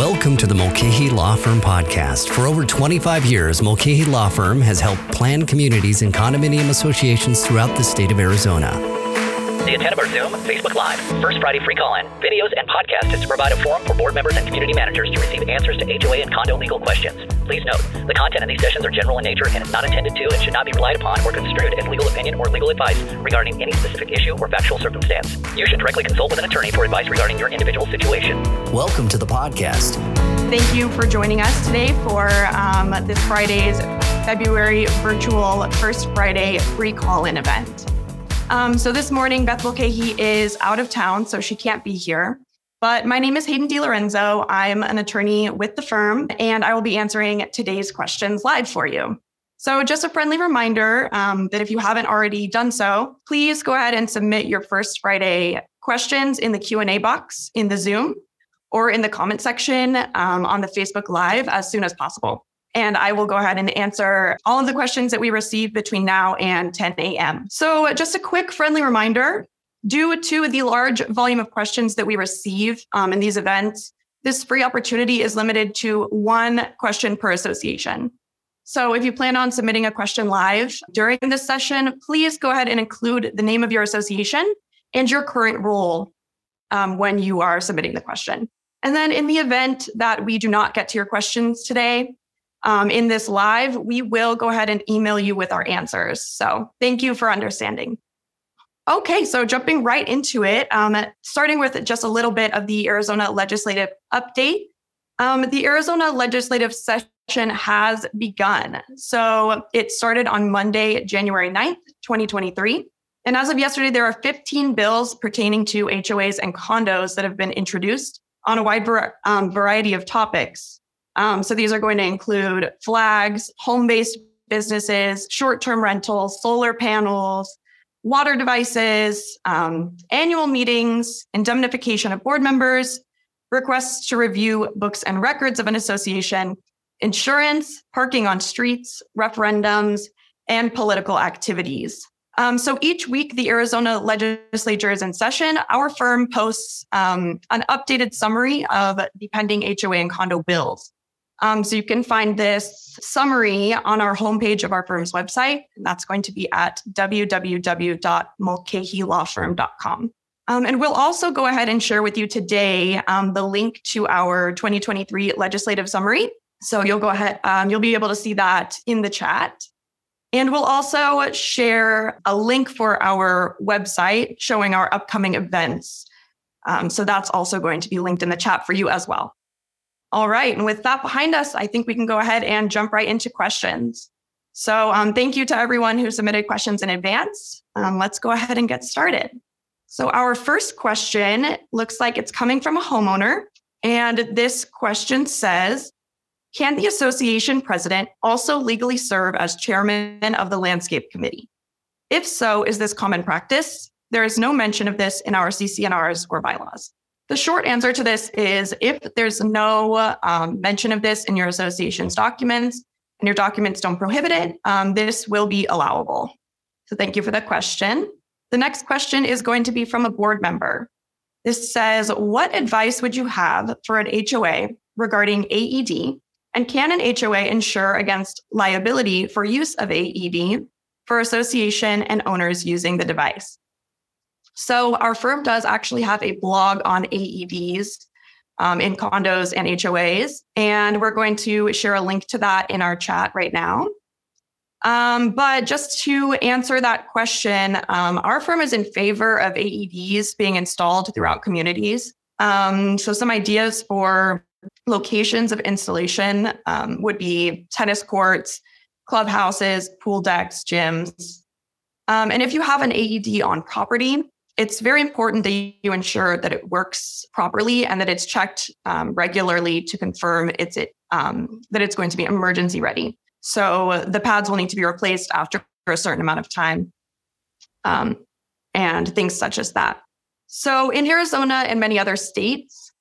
Welcome to the Mulcahy Law Firm podcast. For over 25 years, Mulcahy Law Firm has helped plan communities and condominium associations throughout the state of Arizona. The intent of our Zoom, Facebook Live, First Friday free call in, videos, and podcast is to provide a forum for board members and community managers to receive answers to HOA and condo legal questions. Please note, the content of these sessions are general in nature and is not intended to and should not be relied upon or construed as legal opinion or legal advice regarding any specific issue or factual circumstance. You should directly consult with an attorney for advice regarding your individual situation. Welcome to the podcast. Thank you for joining us today for um, this Friday's February virtual First Friday free call in event. Um, so this morning, Beth Mulcahy is out of town, so she can't be here. But my name is Haidyn DiLorenzo. I'm an attorney with the firm, and I will be answering today's questions live for you. So just a friendly reminder um, that if you haven't already done so, please go ahead and submit your First Friday questions in the Q&A box in the Zoom or in the comment section um, on the Facebook Live as soon as possible and I will go ahead and answer all of the questions that we receive between now and 10 a.m. So, just a quick friendly reminder due to the large volume of questions that we receive um, in these events, this free opportunity is limited to one question per association. So, if you plan on submitting a question live during this session, please go ahead and include the name of your association and your current role um, when you are submitting the question. And then, in the event that we do not get to your questions today, um, in this live, we will go ahead and email you with our answers. So thank you for understanding. Okay, so jumping right into it, um, starting with just a little bit of the Arizona legislative update. Um, the Arizona legislative session has begun. So it started on Monday, January 9th, 2023. And as of yesterday, there are 15 bills pertaining to HOAs and condos that have been introduced on a wide um, variety of topics. Um, so these are going to include flags, home based businesses, short term rentals, solar panels, water devices, um, annual meetings, indemnification of board members, requests to review books and records of an association, insurance, parking on streets, referendums, and political activities. Um, so each week, the Arizona legislature is in session. Our firm posts um, an updated summary of the pending HOA and condo bills. Um, so you can find this summary on our homepage of our firm's website. And that's going to be at www.mulcahylawfirm.com. Um, and we'll also go ahead and share with you today um, the link to our 2023 legislative summary. So you'll go ahead, um, you'll be able to see that in the chat. And we'll also share a link for our website showing our upcoming events. Um, so that's also going to be linked in the chat for you as well. All right. And with that behind us, I think we can go ahead and jump right into questions. So um, thank you to everyone who submitted questions in advance. Um, let's go ahead and get started. So our first question looks like it's coming from a homeowner. And this question says, can the association president also legally serve as chairman of the landscape committee? If so, is this common practice? There is no mention of this in our CC&Rs or bylaws. The short answer to this is if there's no um, mention of this in your association's documents and your documents don't prohibit it, um, this will be allowable. So thank you for the question. The next question is going to be from a board member. This says, What advice would you have for an HOA regarding AED? And can an HOA insure against liability for use of AED for association and owners using the device? So our firm does actually have a blog on AEDs um, in condos and HOAs, and we're going to share a link to that in our chat right now. Um, but just to answer that question, um, our firm is in favor of AEDs being installed throughout communities. Um, so some ideas for locations of installation um, would be tennis courts, clubhouses, pool decks, gyms. Um, and if you have an AED on property, it's very important that you ensure that it works properly and that it's checked um, regularly to confirm it's it, um, that it's going to be emergency ready. So the pads will need to be replaced after a certain amount of time, um, and things such as that. So in Arizona and many other states,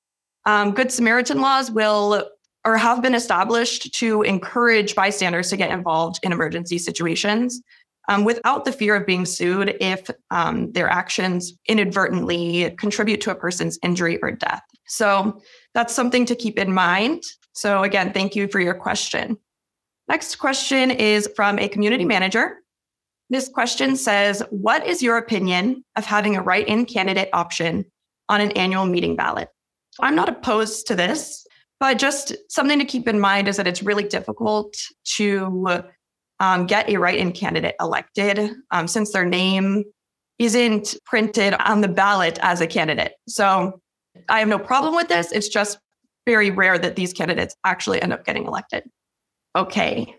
um, Good Samaritan laws will or have been established to encourage bystanders to get involved in emergency situations um, without the fear of being sued if um, their actions inadvertently contribute to a person's injury or death. So that's something to keep in mind. So, again, thank you for your question. Next question is from a community manager. This question says What is your opinion of having a write in candidate option on an annual meeting ballot? I'm not opposed to this, but just something to keep in mind is that it's really difficult to um, get a write in candidate elected um, since their name isn't printed on the ballot as a candidate. So I have no problem with this. It's just very rare that these candidates actually end up getting elected. Okay.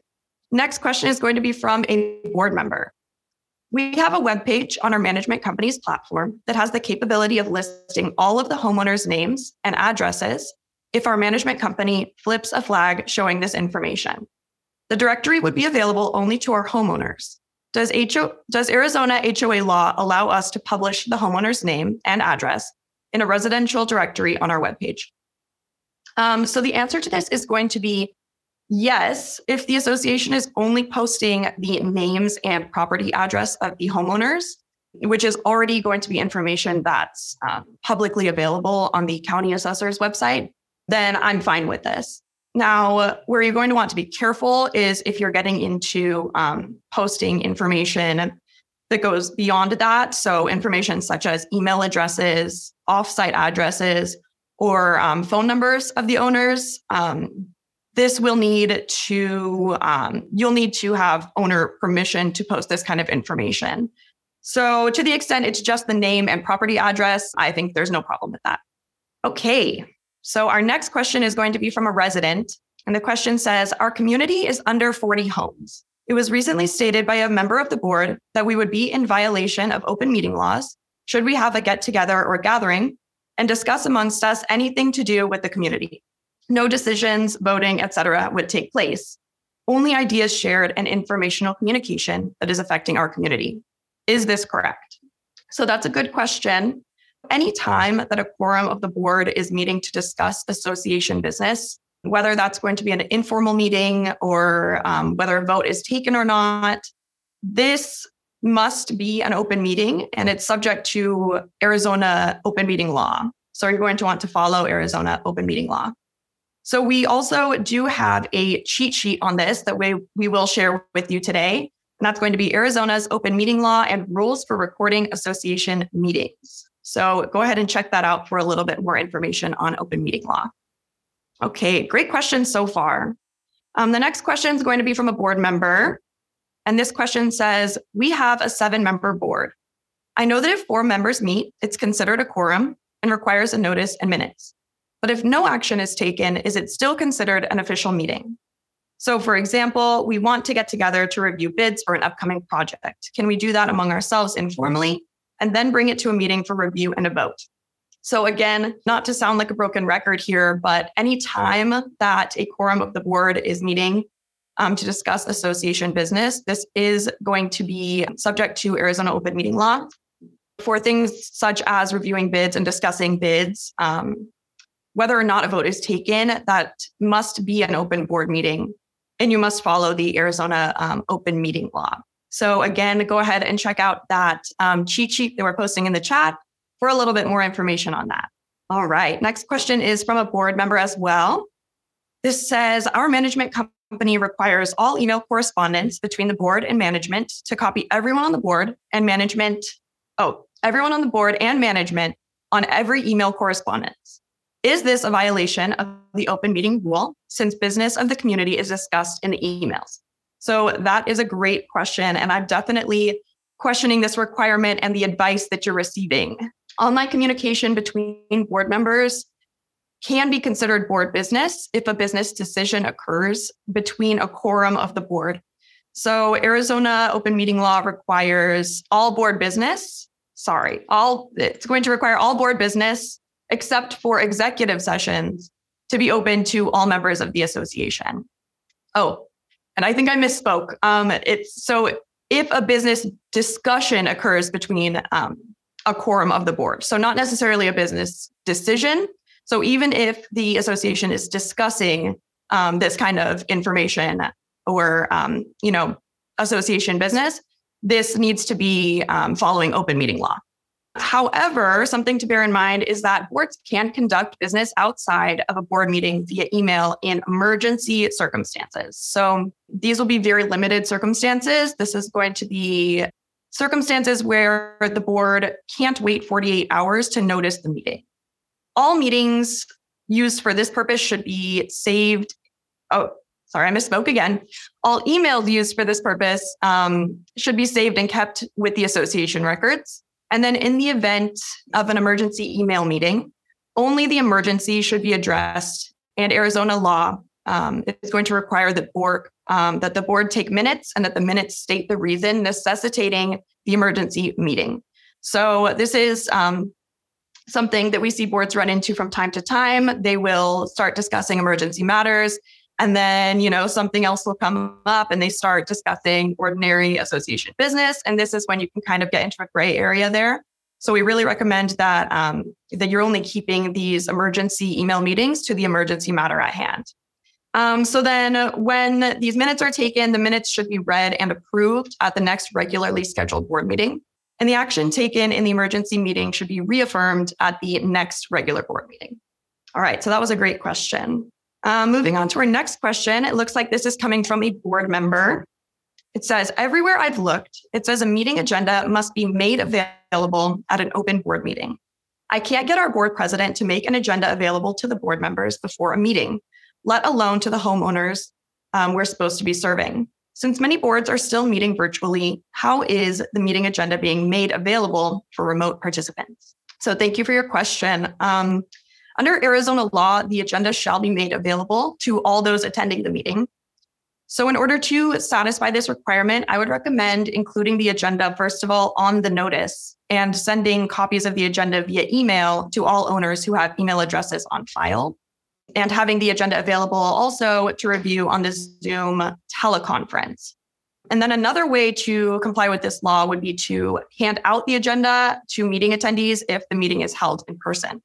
Next question is going to be from a board member. We have a web page on our management company's platform that has the capability of listing all of the homeowners' names and addresses if our management company flips a flag showing this information. The directory would be available only to our homeowners. Does, HO, does Arizona HOA law allow us to publish the homeowner's name and address in a residential directory on our webpage? Um, so the answer to this is going to be yes, if the association is only posting the names and property address of the homeowners, which is already going to be information that's um, publicly available on the county assessor's website, then I'm fine with this. Now, where you're going to want to be careful is if you're getting into um, posting information that goes beyond that. So, information such as email addresses, offsite addresses, or um, phone numbers of the owners. Um, this will need to, um, you'll need to have owner permission to post this kind of information. So, to the extent it's just the name and property address, I think there's no problem with that. Okay, so, our next question is going to be from a resident. And the question says Our community is under 40 homes. It was recently stated by a member of the board that we would be in violation of open meeting laws should we have a get together or gathering and discuss amongst us anything to do with the community. No decisions, voting, etc., would take place. Only ideas shared and informational communication that is affecting our community. Is this correct? So that's a good question. Any time that a quorum of the board is meeting to discuss association business, whether that's going to be an informal meeting or um, whether a vote is taken or not, this must be an open meeting and it's subject to Arizona open meeting law. So you're going to want to follow Arizona open meeting law. So we also do have a cheat sheet on this that we, we will share with you today. And that's going to be Arizona's open meeting law and rules for recording association meetings. So go ahead and check that out for a little bit more information on open meeting law. Okay, great question so far. Um, the next question is going to be from a board member. And this question says We have a seven member board. I know that if four members meet, it's considered a quorum and requires a notice and minutes. But if no action is taken, is it still considered an official meeting? So, for example, we want to get together to review bids for an upcoming project. Can we do that among ourselves informally and then bring it to a meeting for review and a vote. So again, not to sound like a broken record here, but any time that a quorum of the board is meeting um, to discuss association business, this is going to be subject to Arizona open meeting law. For things such as reviewing bids and discussing bids, um, whether or not a vote is taken, that must be an open board meeting, and you must follow the Arizona um, open meeting law. So again, go ahead and check out that um, cheat sheet that we're posting in the chat for a little bit more information on that. All right. Next question is from a board member as well. This says our management company requires all email correspondence between the board and management to copy everyone on the board and management. Oh, everyone on the board and management on every email correspondence. Is this a violation of the open meeting rule since business of the community is discussed in the emails? So that is a great question. And I'm definitely questioning this requirement and the advice that you're receiving. Online communication between board members can be considered board business if a business decision occurs between a quorum of the board. So Arizona open meeting law requires all board business, sorry, all it's going to require all board business except for executive sessions to be open to all members of the association. Oh, and I think I misspoke. Um, it's so if a business discussion occurs between um, a quorum of the board, so not necessarily a business decision. So even if the association is discussing um, this kind of information or um, you know association business, this needs to be um, following open meeting law. However, something to bear in mind is that boards can conduct business outside of a board meeting via email in emergency circumstances. So these will be very limited circumstances. This is going to be circumstances where the board can't wait 48 hours to notice the meeting. All meetings used for this purpose should be saved. Oh, sorry, I misspoke again. All emails used for this purpose um, should be saved and kept with the association records. And then in the event of an emergency email meeting, only the emergency should be addressed. And Arizona law um, is going to require that board um, that the board take minutes and that the minutes state the reason necessitating the emergency meeting. So this is um, something that we see boards run into from time to time. They will start discussing emergency matters and then, you know, something else will come up and they start discussing ordinary association business. And this is when you can kind of get into a gray area there. So we really recommend that um, that you're only keeping these emergency email meetings to the emergency matter at hand. Um, so then, when these minutes are taken, the minutes should be read and approved at the next regularly scheduled board meeting. And the action taken in the emergency meeting should be reaffirmed at the next regular board meeting. All right, so that was a great question. Um, moving on to our next question. It looks like this is coming from a board member. It says, Everywhere I've looked, it says a meeting agenda must be made available at an open board meeting. I can't get our board president to make an agenda available to the board members before a meeting, let alone to the homeowners um, we're supposed to be serving. Since many boards are still meeting virtually, how is the meeting agenda being made available for remote participants? So, thank you for your question. Um, under Arizona law, the agenda shall be made available to all those attending the meeting. So, in order to satisfy this requirement, I would recommend including the agenda, first of all, on the notice and sending copies of the agenda via email to all owners who have email addresses on file, and having the agenda available also to review on the Zoom teleconference. And then another way to comply with this law would be to hand out the agenda to meeting attendees if the meeting is held in person.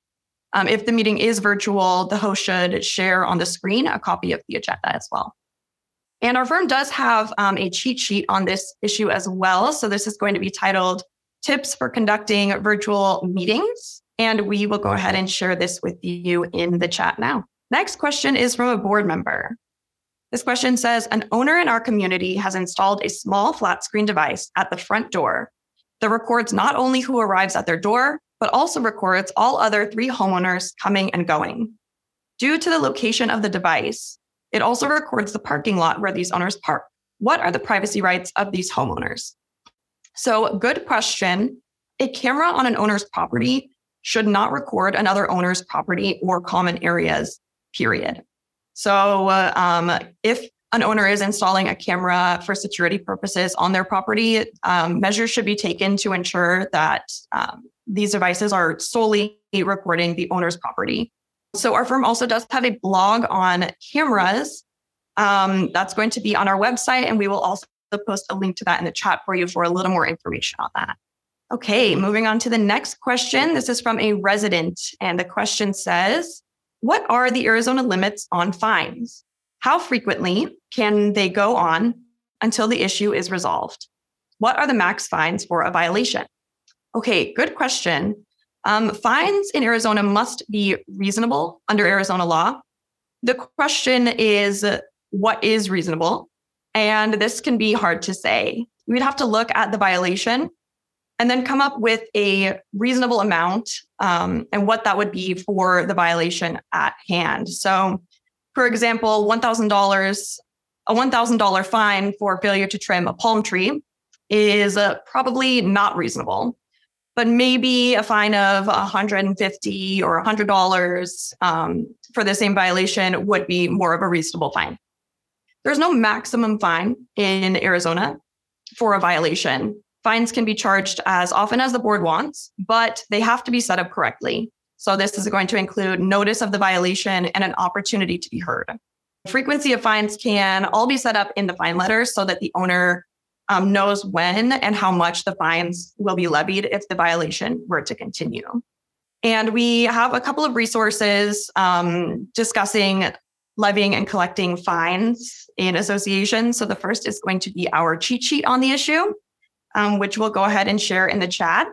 Um, if the meeting is virtual, the host should share on the screen a copy of the agenda as well. And our firm does have um, a cheat sheet on this issue as well. So this is going to be titled Tips for Conducting Virtual Meetings. And we will go ahead and share this with you in the chat now. Next question is from a board member. This question says An owner in our community has installed a small flat screen device at the front door that records not only who arrives at their door, but also records all other three homeowners coming and going. Due to the location of the device, it also records the parking lot where these owners park. What are the privacy rights of these homeowners? So, good question. A camera on an owner's property should not record another owner's property or common areas, period. So, uh, um, if an owner is installing a camera for security purposes on their property, um, measures should be taken to ensure that um, these devices are solely recording the owner's property. So our firm also does have a blog on cameras. Um, that's going to be on our website, and we will also post a link to that in the chat for you for a little more information on that. Okay, moving on to the next question. This is from a resident, and the question says, What are the Arizona limits on fines? How frequently can they go on until the issue is resolved? What are the max fines for a violation? Okay, good question. Um, fines in Arizona must be reasonable under Arizona law. The question is what is reasonable? And this can be hard to say. We'd have to look at the violation and then come up with a reasonable amount um, and what that would be for the violation at hand. So, for example, $1,000, a $1,000 fine for failure to trim a palm tree is uh, probably not reasonable but maybe a fine of 150 or $100 um, for the same violation would be more of a reasonable fine. There's no maximum fine in Arizona for a violation. Fines can be charged as often as the board wants, but they have to be set up correctly. So, this is going to include notice of the violation and an opportunity to be heard. Frequency of fines can all be set up in the fine letter so that the owner um, knows when and how much the fines will be levied if the violation were to continue. And we have a couple of resources um, discussing levying and collecting fines in associations. So the first is going to be our cheat sheet on the issue, um, which we'll go ahead and share in the chat.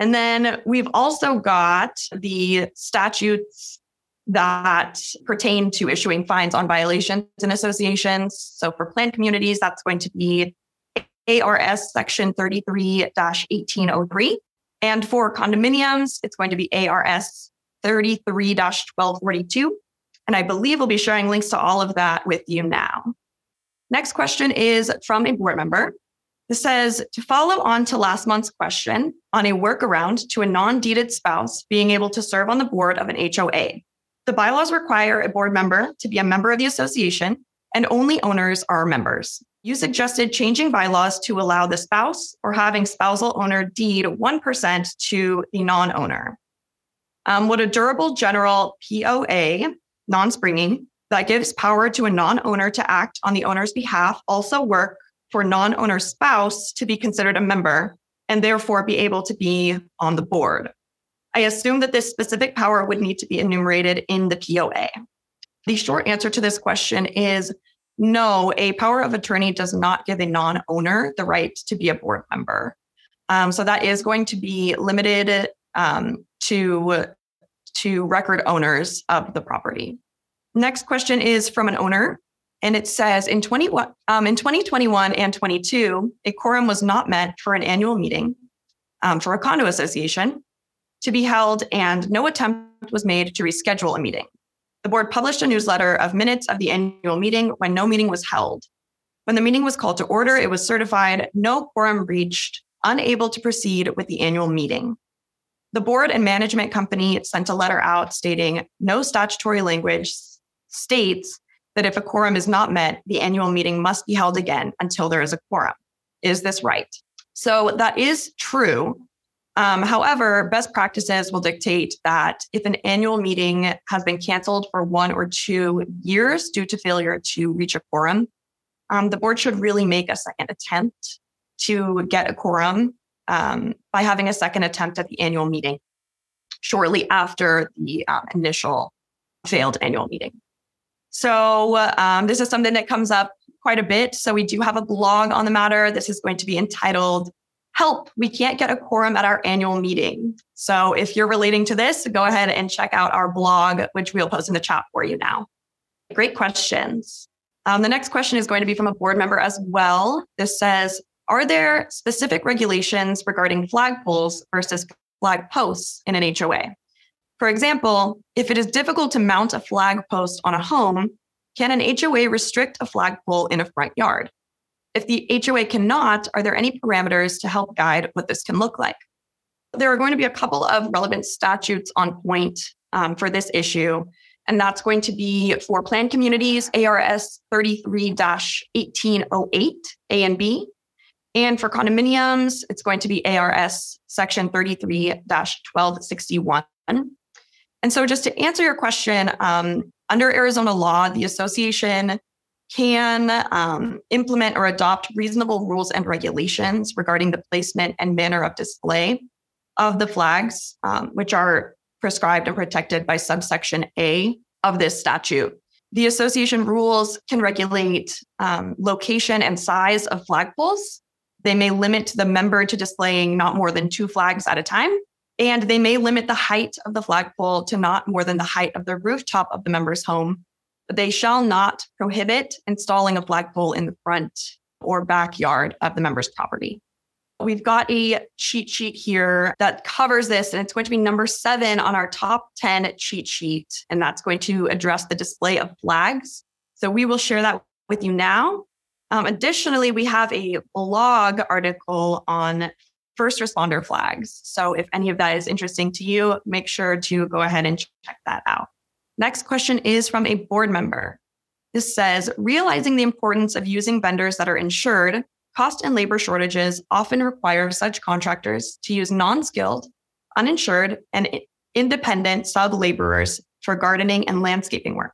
And then we've also got the statutes that pertain to issuing fines on violations in associations. So for planned communities, that's going to be ARS section 33 1803. And for condominiums, it's going to be ARS 33 1242. And I believe we'll be sharing links to all of that with you now. Next question is from a board member. This says to follow on to last month's question on a workaround to a non deeded spouse being able to serve on the board of an HOA. The bylaws require a board member to be a member of the association, and only owners are members. You suggested changing bylaws to allow the spouse or having spousal owner deed 1% to the non owner. Um, would a durable general POA, non springing, that gives power to a non owner to act on the owner's behalf also work for non owner spouse to be considered a member and therefore be able to be on the board? I assume that this specific power would need to be enumerated in the POA. The short answer to this question is no, a power of attorney does not give a non owner the right to be a board member. Um, so that is going to be limited um, to, to record owners of the property. Next question is from an owner. And it says in, 20, um, in 2021 and 22, a quorum was not met for an annual meeting um, for a condo association to be held, and no attempt was made to reschedule a meeting. The board published a newsletter of minutes of the annual meeting when no meeting was held. When the meeting was called to order, it was certified no quorum reached, unable to proceed with the annual meeting. The board and management company sent a letter out stating no statutory language states that if a quorum is not met, the annual meeting must be held again until there is a quorum. Is this right? So that is true. Um, however, best practices will dictate that if an annual meeting has been canceled for one or two years due to failure to reach a quorum, um, the board should really make a second attempt to get a quorum um, by having a second attempt at the annual meeting shortly after the um, initial failed annual meeting. So, um, this is something that comes up quite a bit. So, we do have a blog on the matter. This is going to be entitled help, we can't get a quorum at our annual meeting. So if you're relating to this, go ahead and check out our blog, which we'll post in the chat for you now. Great questions. Um, the next question is going to be from a board member as well. This says, are there specific regulations regarding flagpoles versus flag posts in an HOA? For example, if it is difficult to mount a flag post on a home, can an HOA restrict a flagpole in a front yard? If the HOA cannot, are there any parameters to help guide what this can look like? There are going to be a couple of relevant statutes on point um, for this issue, and that's going to be for planned communities, ARS 33 1808 A and B. And for condominiums, it's going to be ARS section 33 1261. And so, just to answer your question, um, under Arizona law, the association can um, implement or adopt reasonable rules and regulations regarding the placement and manner of display of the flags, um, which are prescribed and protected by subsection A of this statute. The association rules can regulate um, location and size of flagpoles. They may limit the member to displaying not more than two flags at a time. And they may limit the height of the flagpole to not more than the height of the rooftop of the member's home they shall not prohibit installing a flagpole in the front or backyard of the member's property. We've got a cheat sheet here that covers this, and it's going to be number seven on our top 10 cheat sheet. And that's going to address the display of flags. So we will share that with you now. Um, additionally, we have a blog article on first responder flags. So if any of that is interesting to you, make sure to go ahead and check that out. Next question is from a board member. This says realizing the importance of using vendors that are insured, cost and labor shortages often require such contractors to use non skilled, uninsured, and independent sub laborers for gardening and landscaping work.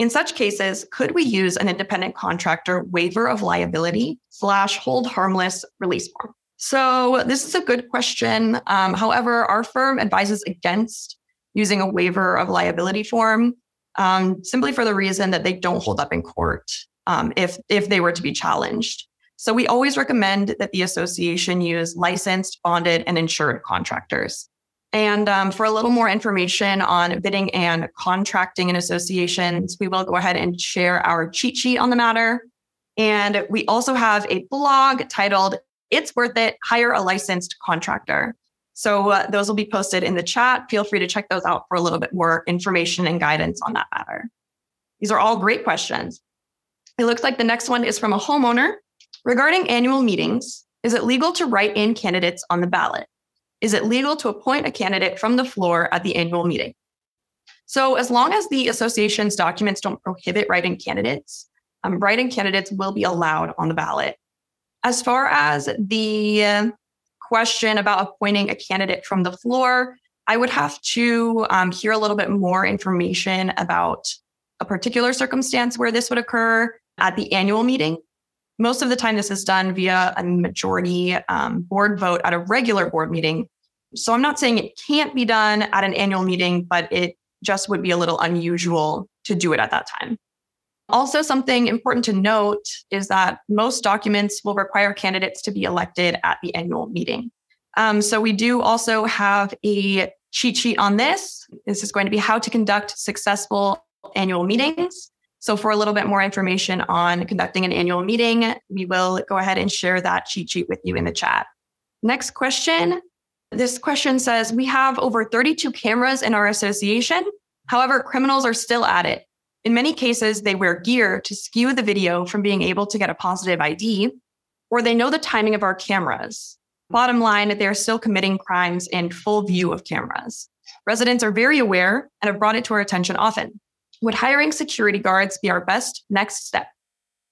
In such cases, could we use an independent contractor waiver of liability slash hold harmless release form? So, this is a good question. Um, however, our firm advises against using a waiver of liability form, um, simply for the reason that they don't hold up in court um, if if they were to be challenged. So we always recommend that the association use licensed, bonded, and insured contractors. And um, for a little more information on bidding and contracting in associations, we will go ahead and share our cheat sheet on the matter. And we also have a blog titled It's Worth It, Hire a Licensed Contractor. So uh, those will be posted in the chat. Feel free to check those out for a little bit more information and guidance on that matter. These are all great questions. It looks like the next one is from a homeowner. Regarding annual meetings, is it legal to write in candidates on the ballot? Is it legal to appoint a candidate from the floor at the annual meeting? So, as long as the association's documents don't prohibit writing candidates, um, writing candidates will be allowed on the ballot. As far as the question about appointing a candidate from the floor, I would have to um, hear a little bit more information about a particular circumstance where this would occur at the annual meeting. Most of the time, this is done via a majority um, board vote at a regular board meeting. So I'm not saying it can't be done at an annual meeting, but it just would be a little unusual to do it at that time. Also, something important to note is that most documents will require candidates to be elected at the annual meeting. Um, so, we do also have a cheat sheet on this. This is going to be how to conduct successful annual meetings. So, for a little bit more information on conducting an annual meeting, we will go ahead and share that cheat sheet with you in the chat. Next question this question says We have over 32 cameras in our association. However, criminals are still at it. In many cases, they wear gear to skew the video from being able to get a positive ID, or they know the timing of our cameras. Bottom line, they are still committing crimes in full view of cameras. Residents are very aware and have brought it to our attention often. Would hiring security guards be our best next step?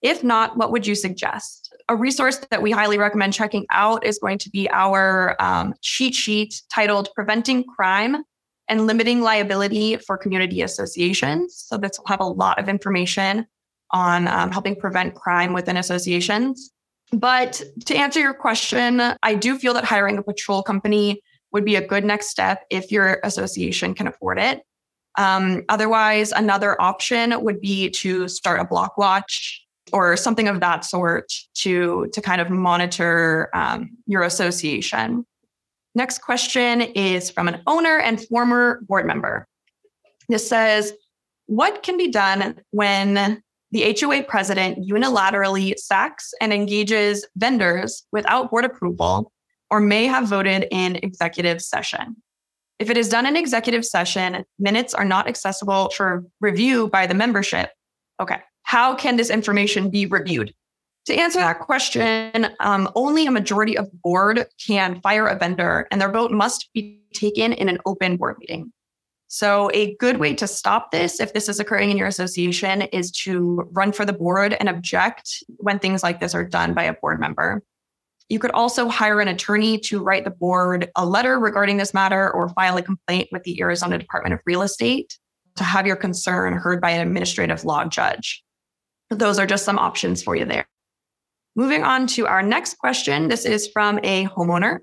If not, what would you suggest? a resource that we highly recommend checking out is going to be our um, cheat sheet titled Preventing Crime and Limiting Liability for Community Associations. So, this will have a lot of information on um, helping prevent crime within associations. But to answer your question, I do feel that hiring a patrol company would be a good next step if your association can afford it. Um, otherwise, another option would be to start a block watch or something of that sort to to kind of monitor um, your association. Next question is from an owner and former board member. This says, what can be done when the HOA president unilaterally sacks and engages vendors without board approval or may have voted in executive session? If it is done in executive session, minutes are not accessible for review by the membership. Okay how can this information be reviewed? To answer that question, um, only a majority of the board can fire a vendor, and their vote must be taken in an open board meeting. So, a good way to stop this, if this is occurring in your association, is to run for the board and object when things like this are done by a board member. You could also hire an attorney to write the board a letter regarding this matter or file a complaint with the Arizona Department of Real Estate to have your concern heard by an administrative law judge. Those are just some options for you there. Moving on to our next question. This is from a homeowner.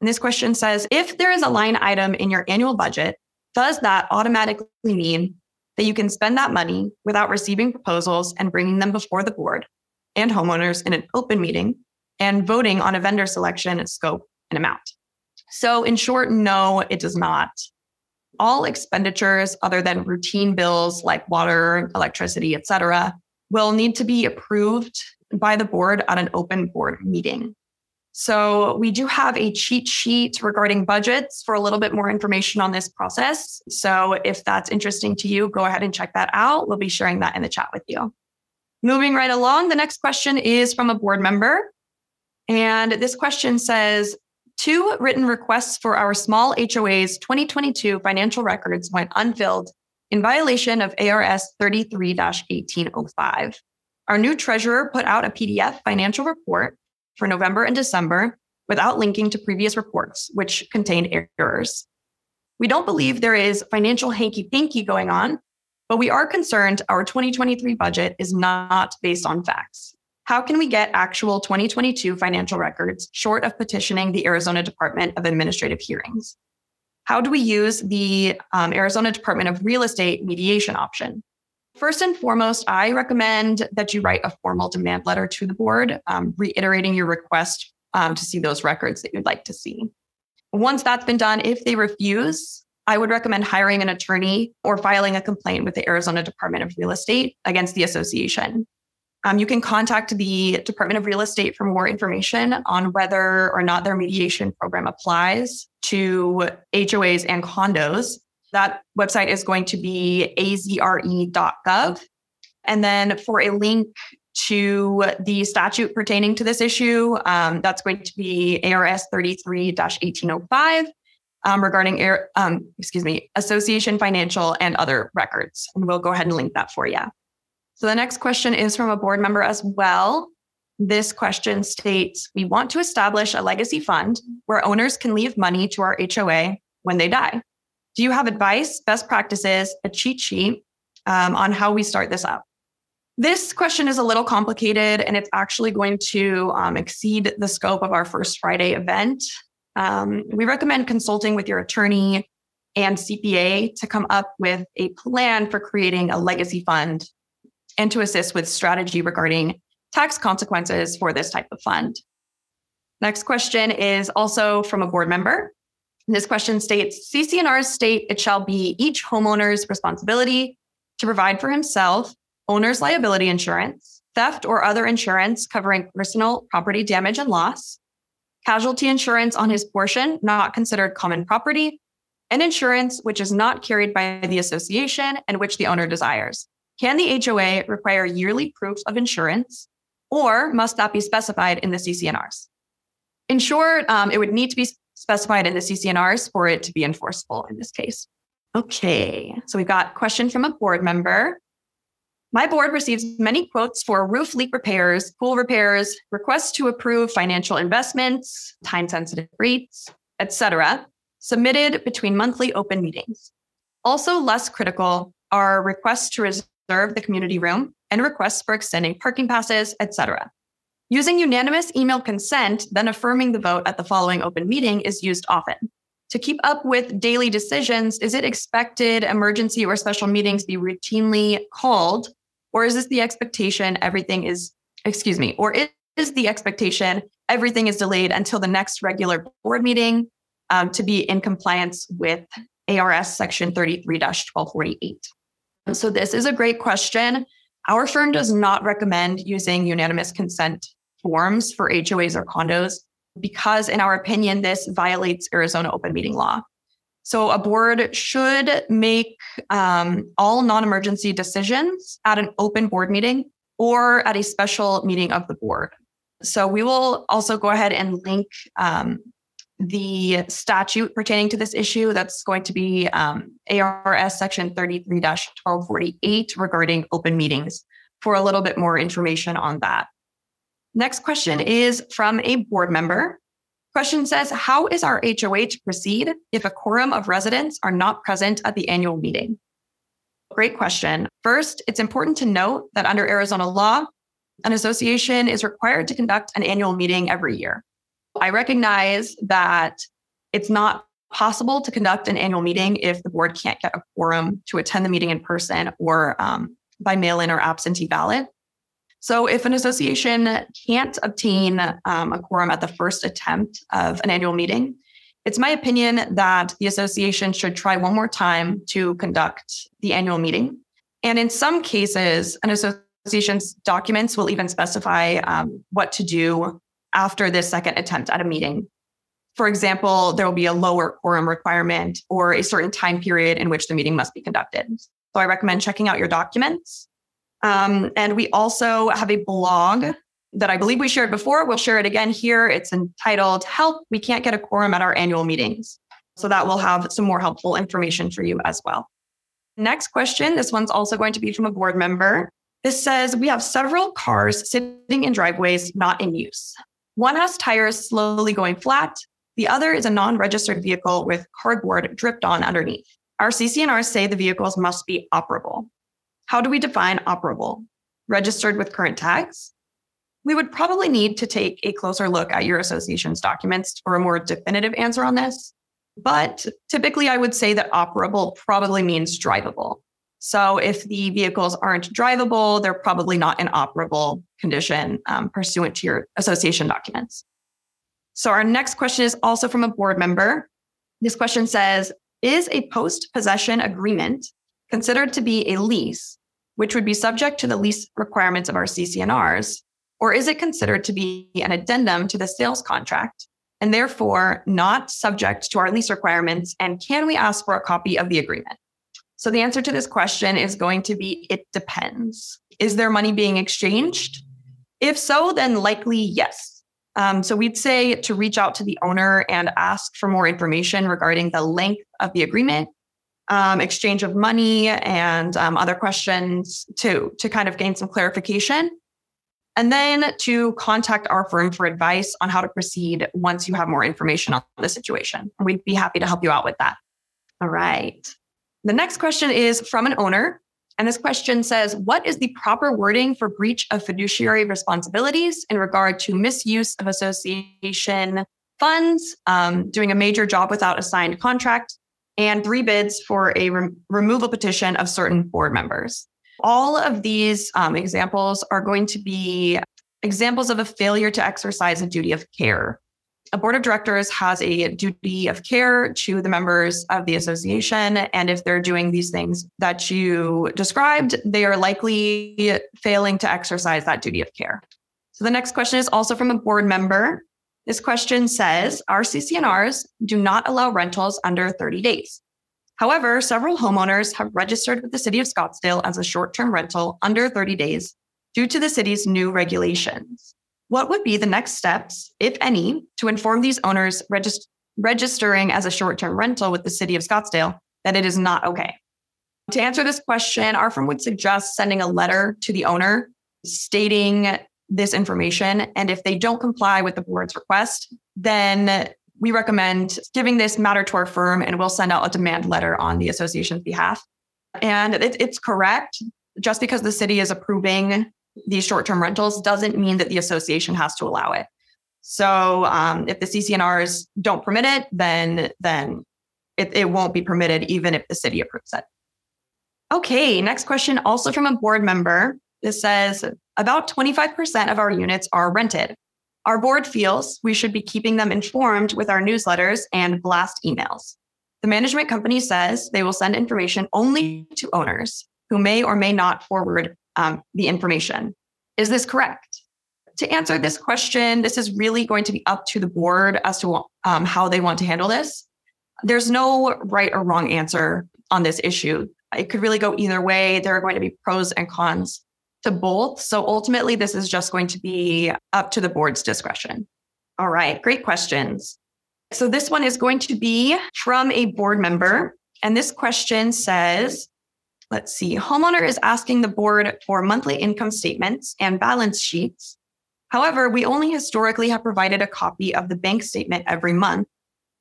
And this question says If there is a line item in your annual budget, does that automatically mean that you can spend that money without receiving proposals and bringing them before the board and homeowners in an open meeting and voting on a vendor selection, scope, and amount? So, in short, no, it does not. All expenditures other than routine bills like water, electricity, et cetera, will need to be approved by the board at an open board meeting. So we do have a cheat sheet regarding budgets for a little bit more information on this process. So if that's interesting to you, go ahead and check that out. We'll be sharing that in the chat with you. Moving right along, the next question is from a board member. And this question says, two written requests for our small HOA's 2022 financial records went unfilled in violation of ARS 33 1805. Our new treasurer put out a PDF financial report for November and December without linking to previous reports, which contained errors. We don't believe there is financial hanky panky going on, but we are concerned our 2023 budget is not based on facts. How can we get actual 2022 financial records short of petitioning the Arizona Department of Administrative Hearings? How do we use the um, Arizona Department of Real Estate mediation option? First and foremost, I recommend that you write a formal demand letter to the board, um, reiterating your request um, to see those records that you'd like to see. Once that's been done, if they refuse, I would recommend hiring an attorney or filing a complaint with the Arizona Department of Real Estate against the association. Um, you can contact the Department of Real Estate for more information on whether or not their mediation program applies to HOAs and condos. That website is going to be azre.gov. And then for a link to the statute pertaining to this issue, um, that's going to be ARS 33 1805 um, regarding, air, um, excuse me, association financial and other records. And we'll go ahead and link that for you. So the next question is from a board member as well. This question states We want to establish a legacy fund where owners can leave money to our HOA when they die. Do you have advice, best practices, a cheat sheet um, on how we start this up? This question is a little complicated and it's actually going to um, exceed the scope of our First Friday event. Um, we recommend consulting with your attorney and CPA to come up with a plan for creating a legacy fund and to assist with strategy regarding tax consequences for this type of fund. Next question is also from a board member. This question states CC&Rs state it shall be each homeowner's responsibility to provide for himself owner's liability insurance, theft or other insurance covering personal property damage and loss, casualty insurance on his portion not considered common property, and insurance which is not carried by the association and which the owner desires. Can the HOA require yearly proofs of insurance, or must that be specified in the CC&Rs? In short, um, it would need to be specified in the CC&Rs for it to be enforceable in this case. Okay, so we've got a question from a board member. My board receives many quotes for roof leak repairs, pool repairs, requests to approve financial investments, time sensitive rates, etc., submitted between monthly open meetings. Also, less critical are requests to reserve the community room and requests for extending parking passes, etc. Using unanimous email consent, then affirming the vote at the following open meeting is used often. To keep up with daily decisions, is it expected emergency or special meetings be routinely called? Or is this the expectation everything is, excuse me, or is the expectation everything is delayed until the next regular board meeting um, to be in compliance with ARS section 33 1248? So, this is a great question. Our firm does not recommend using unanimous consent forms for HOAs or condos because, in our opinion, this violates Arizona open meeting law. So, a board should make um, all non emergency decisions at an open board meeting or at a special meeting of the board. So, we will also go ahead and link um, the statute pertaining to this issue. That's going to be um, ARS section 33 1248 regarding open meetings for a little bit more information on that. Next question is from a board member. Question says How is our HOA to proceed if a quorum of residents are not present at the annual meeting? Great question. First, it's important to note that under Arizona law, an association is required to conduct an annual meeting every year. I recognize that it's not possible to conduct an annual meeting if the board can't get a quorum to attend the meeting in person or um, by mail in or absentee ballot. So, if an association can't obtain um, a quorum at the first attempt of an annual meeting, it's my opinion that the association should try one more time to conduct the annual meeting. And in some cases, an association's documents will even specify um, what to do after this second attempt at a meeting. For example, there will be a lower quorum requirement or a certain time period in which the meeting must be conducted. So I recommend checking out your documents. Um, and we also have a blog that I believe we shared before. We'll share it again here. It's entitled Help, We Can't Get a Quorum at Our Annual Meetings. So that will have some more helpful information for you as well. Next question. This one's also going to be from a board member. This says We have several cars sitting in driveways not in use. One has tires slowly going flat. The other is a non-registered vehicle with cardboard dripped on underneath. Our CC&Rs say the vehicles must be operable. How do we define operable? Registered with current tags? We would probably need to take a closer look at your association's documents for a more definitive answer on this. But typically, I would say that operable probably means drivable. So if the vehicles aren't drivable, they're probably not in operable condition um, pursuant to your association documents. So our next question is also from a board member. This question says, is a post possession agreement considered to be a lease, which would be subject to the lease requirements of our CC&Rs, or is it considered to be an addendum to the sales contract and therefore not subject to our lease requirements? And can we ask for a copy of the agreement? So the answer to this question is going to be it depends. Is there money being exchanged? If so, then likely yes. Um, so we'd say to reach out to the owner and ask for more information regarding the length of the agreement, um, exchange of money, and um, other questions to, to kind of gain some clarification. And then to contact our firm for advice on how to proceed once you have more information on the situation. We'd be happy to help you out with that. All right. The next question is from an owner. And this question says What is the proper wording for breach of fiduciary responsibilities in regard to misuse of association funds, um, doing a major job without a signed contract, and three bids for a re- removal petition of certain board members? All of these um, examples are going to be examples of a failure to exercise a duty of care a board of directors has a duty of care to the members of the association. And if they're doing these things that you described, they are likely failing to exercise that duty of care. So the next question is also from a board member. This question says Our CC&Rs do not allow rentals under 30 days. However, several homeowners have registered with the city of Scottsdale as a short term rental under 30 days due to the city's new regulations. What would be the next steps, if any, to inform these owners regist- registering as a short term rental with the city of Scottsdale that it is not okay? To answer this question, our firm would suggest sending a letter to the owner stating this information. And if they don't comply with the board's request, then we recommend giving this matter to our firm and we'll send out a demand letter on the association's behalf. And it, it's correct. Just because the city is approving these short-term rentals doesn't mean that the association has to allow it. So um, if the CC&Rs don't permit it, then then it, it won't be permitted even if the city approves it. Okay, next question, also from a board member. This says about 25% of our units are rented. Our board feels we should be keeping them informed with our newsletters and blast emails. The management company says they will send information only to owners who may or may not forward um, the information. Is this correct? To answer this question, this is really going to be up to the board as to um, how they want to handle this. There's no right or wrong answer on this issue. It could really go either way. There are going to be pros and cons to both. So ultimately, this is just going to be up to the board's discretion. All right, great questions. So this one is going to be from a board member. And this question says let's see, homeowner is asking the board for monthly income statements and balance sheets. However, we only historically have provided a copy of the bank statement every month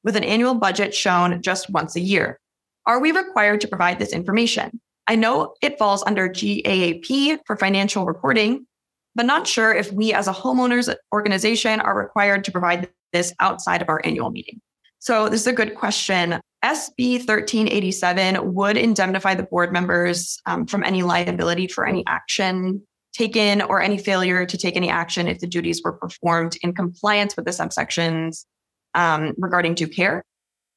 with an annual budget shown just once a year. Are we required to provide this information? I know it falls under GAAP for financial reporting, but not sure if we as a homeowners organization are required to provide this outside of our annual meeting. So this is a good question. SB 1387 would indemnify the board members um, from any liability for any action taken or any failure to take any action if the duties were performed in compliance with the subsections um, regarding due care,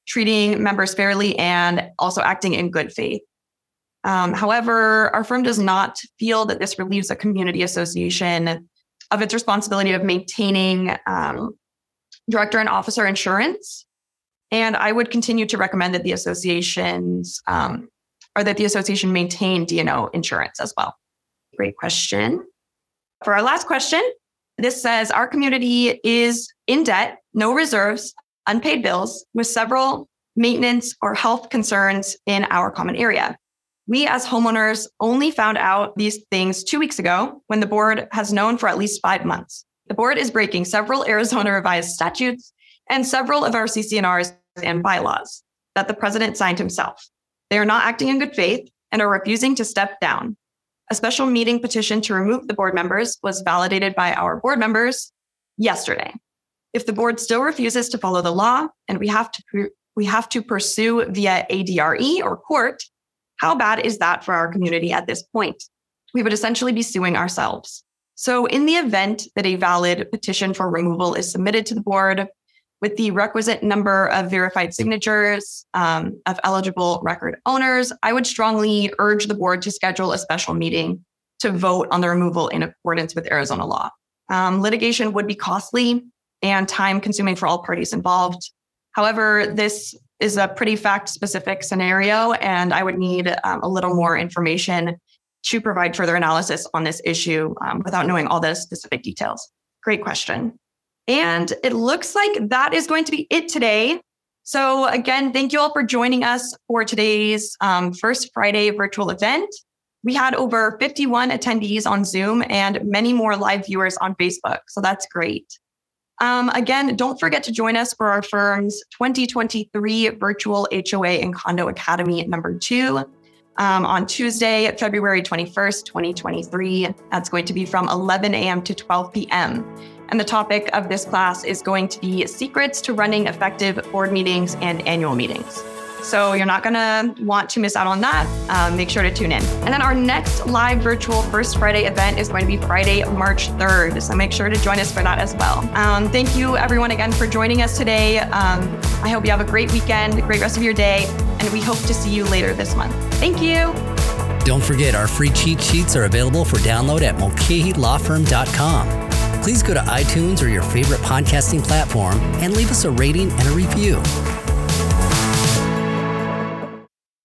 treating members fairly, and also acting in good faith. Um, however, our firm does not feel that this relieves a community association of its responsibility of maintaining um, director and officer insurance and I would continue to recommend that the associations um, or that the association maintain D&O insurance as well. Great question. For our last question, this says our community is in debt, no reserves, unpaid bills, with several maintenance or health concerns in our common area. We, as homeowners, only found out these things two weeks ago when the board has known for at least five months. The board is breaking several Arizona revised statutes and several of our CC&Rs and bylaws that the president signed himself. They are not acting in good faith and are refusing to step down. A special meeting petition to remove the board members was validated by our board members yesterday. If the board still refuses to follow the law and we have to we have to pursue via ADRE or court, How bad is that for our community at this point? We would essentially be suing ourselves. So, in the event that a valid petition for removal is submitted to the board with the requisite number of verified signatures um, of eligible record owners, I would strongly urge the board to schedule a special meeting to vote on the removal in accordance with Arizona law. Um, litigation would be costly and time consuming for all parties involved. However, this is a pretty fact specific scenario, and I would need um, a little more information to provide further analysis on this issue um, without knowing all the specific details. Great question. And it looks like that is going to be it today. So, again, thank you all for joining us for today's um, First Friday virtual event. We had over 51 attendees on Zoom and many more live viewers on Facebook. So, that's great. Um, again, don't forget to join us for our firm's 2023 virtual HOA and Condo Academy number two um, on Tuesday, February 21st, 2023. That's going to be from 11 a.m. to 12 p.m. And the topic of this class is going to be secrets to running effective board meetings and annual meetings. So you're not going to want to miss out on that. Um, make sure to tune in. And then our next live virtual First Friday event is going to be Friday, March 3rd. So make sure to join us for that as well. Um, thank you, everyone, again for joining us today. Um, I hope you have a great weekend, great rest of your day, and we hope to see you later this month. Thank you. Don't forget, our free cheat sheets are available for download at mulcahylawfirm.com. Please go to iTunes or your favorite podcasting platform and leave us a rating and a review.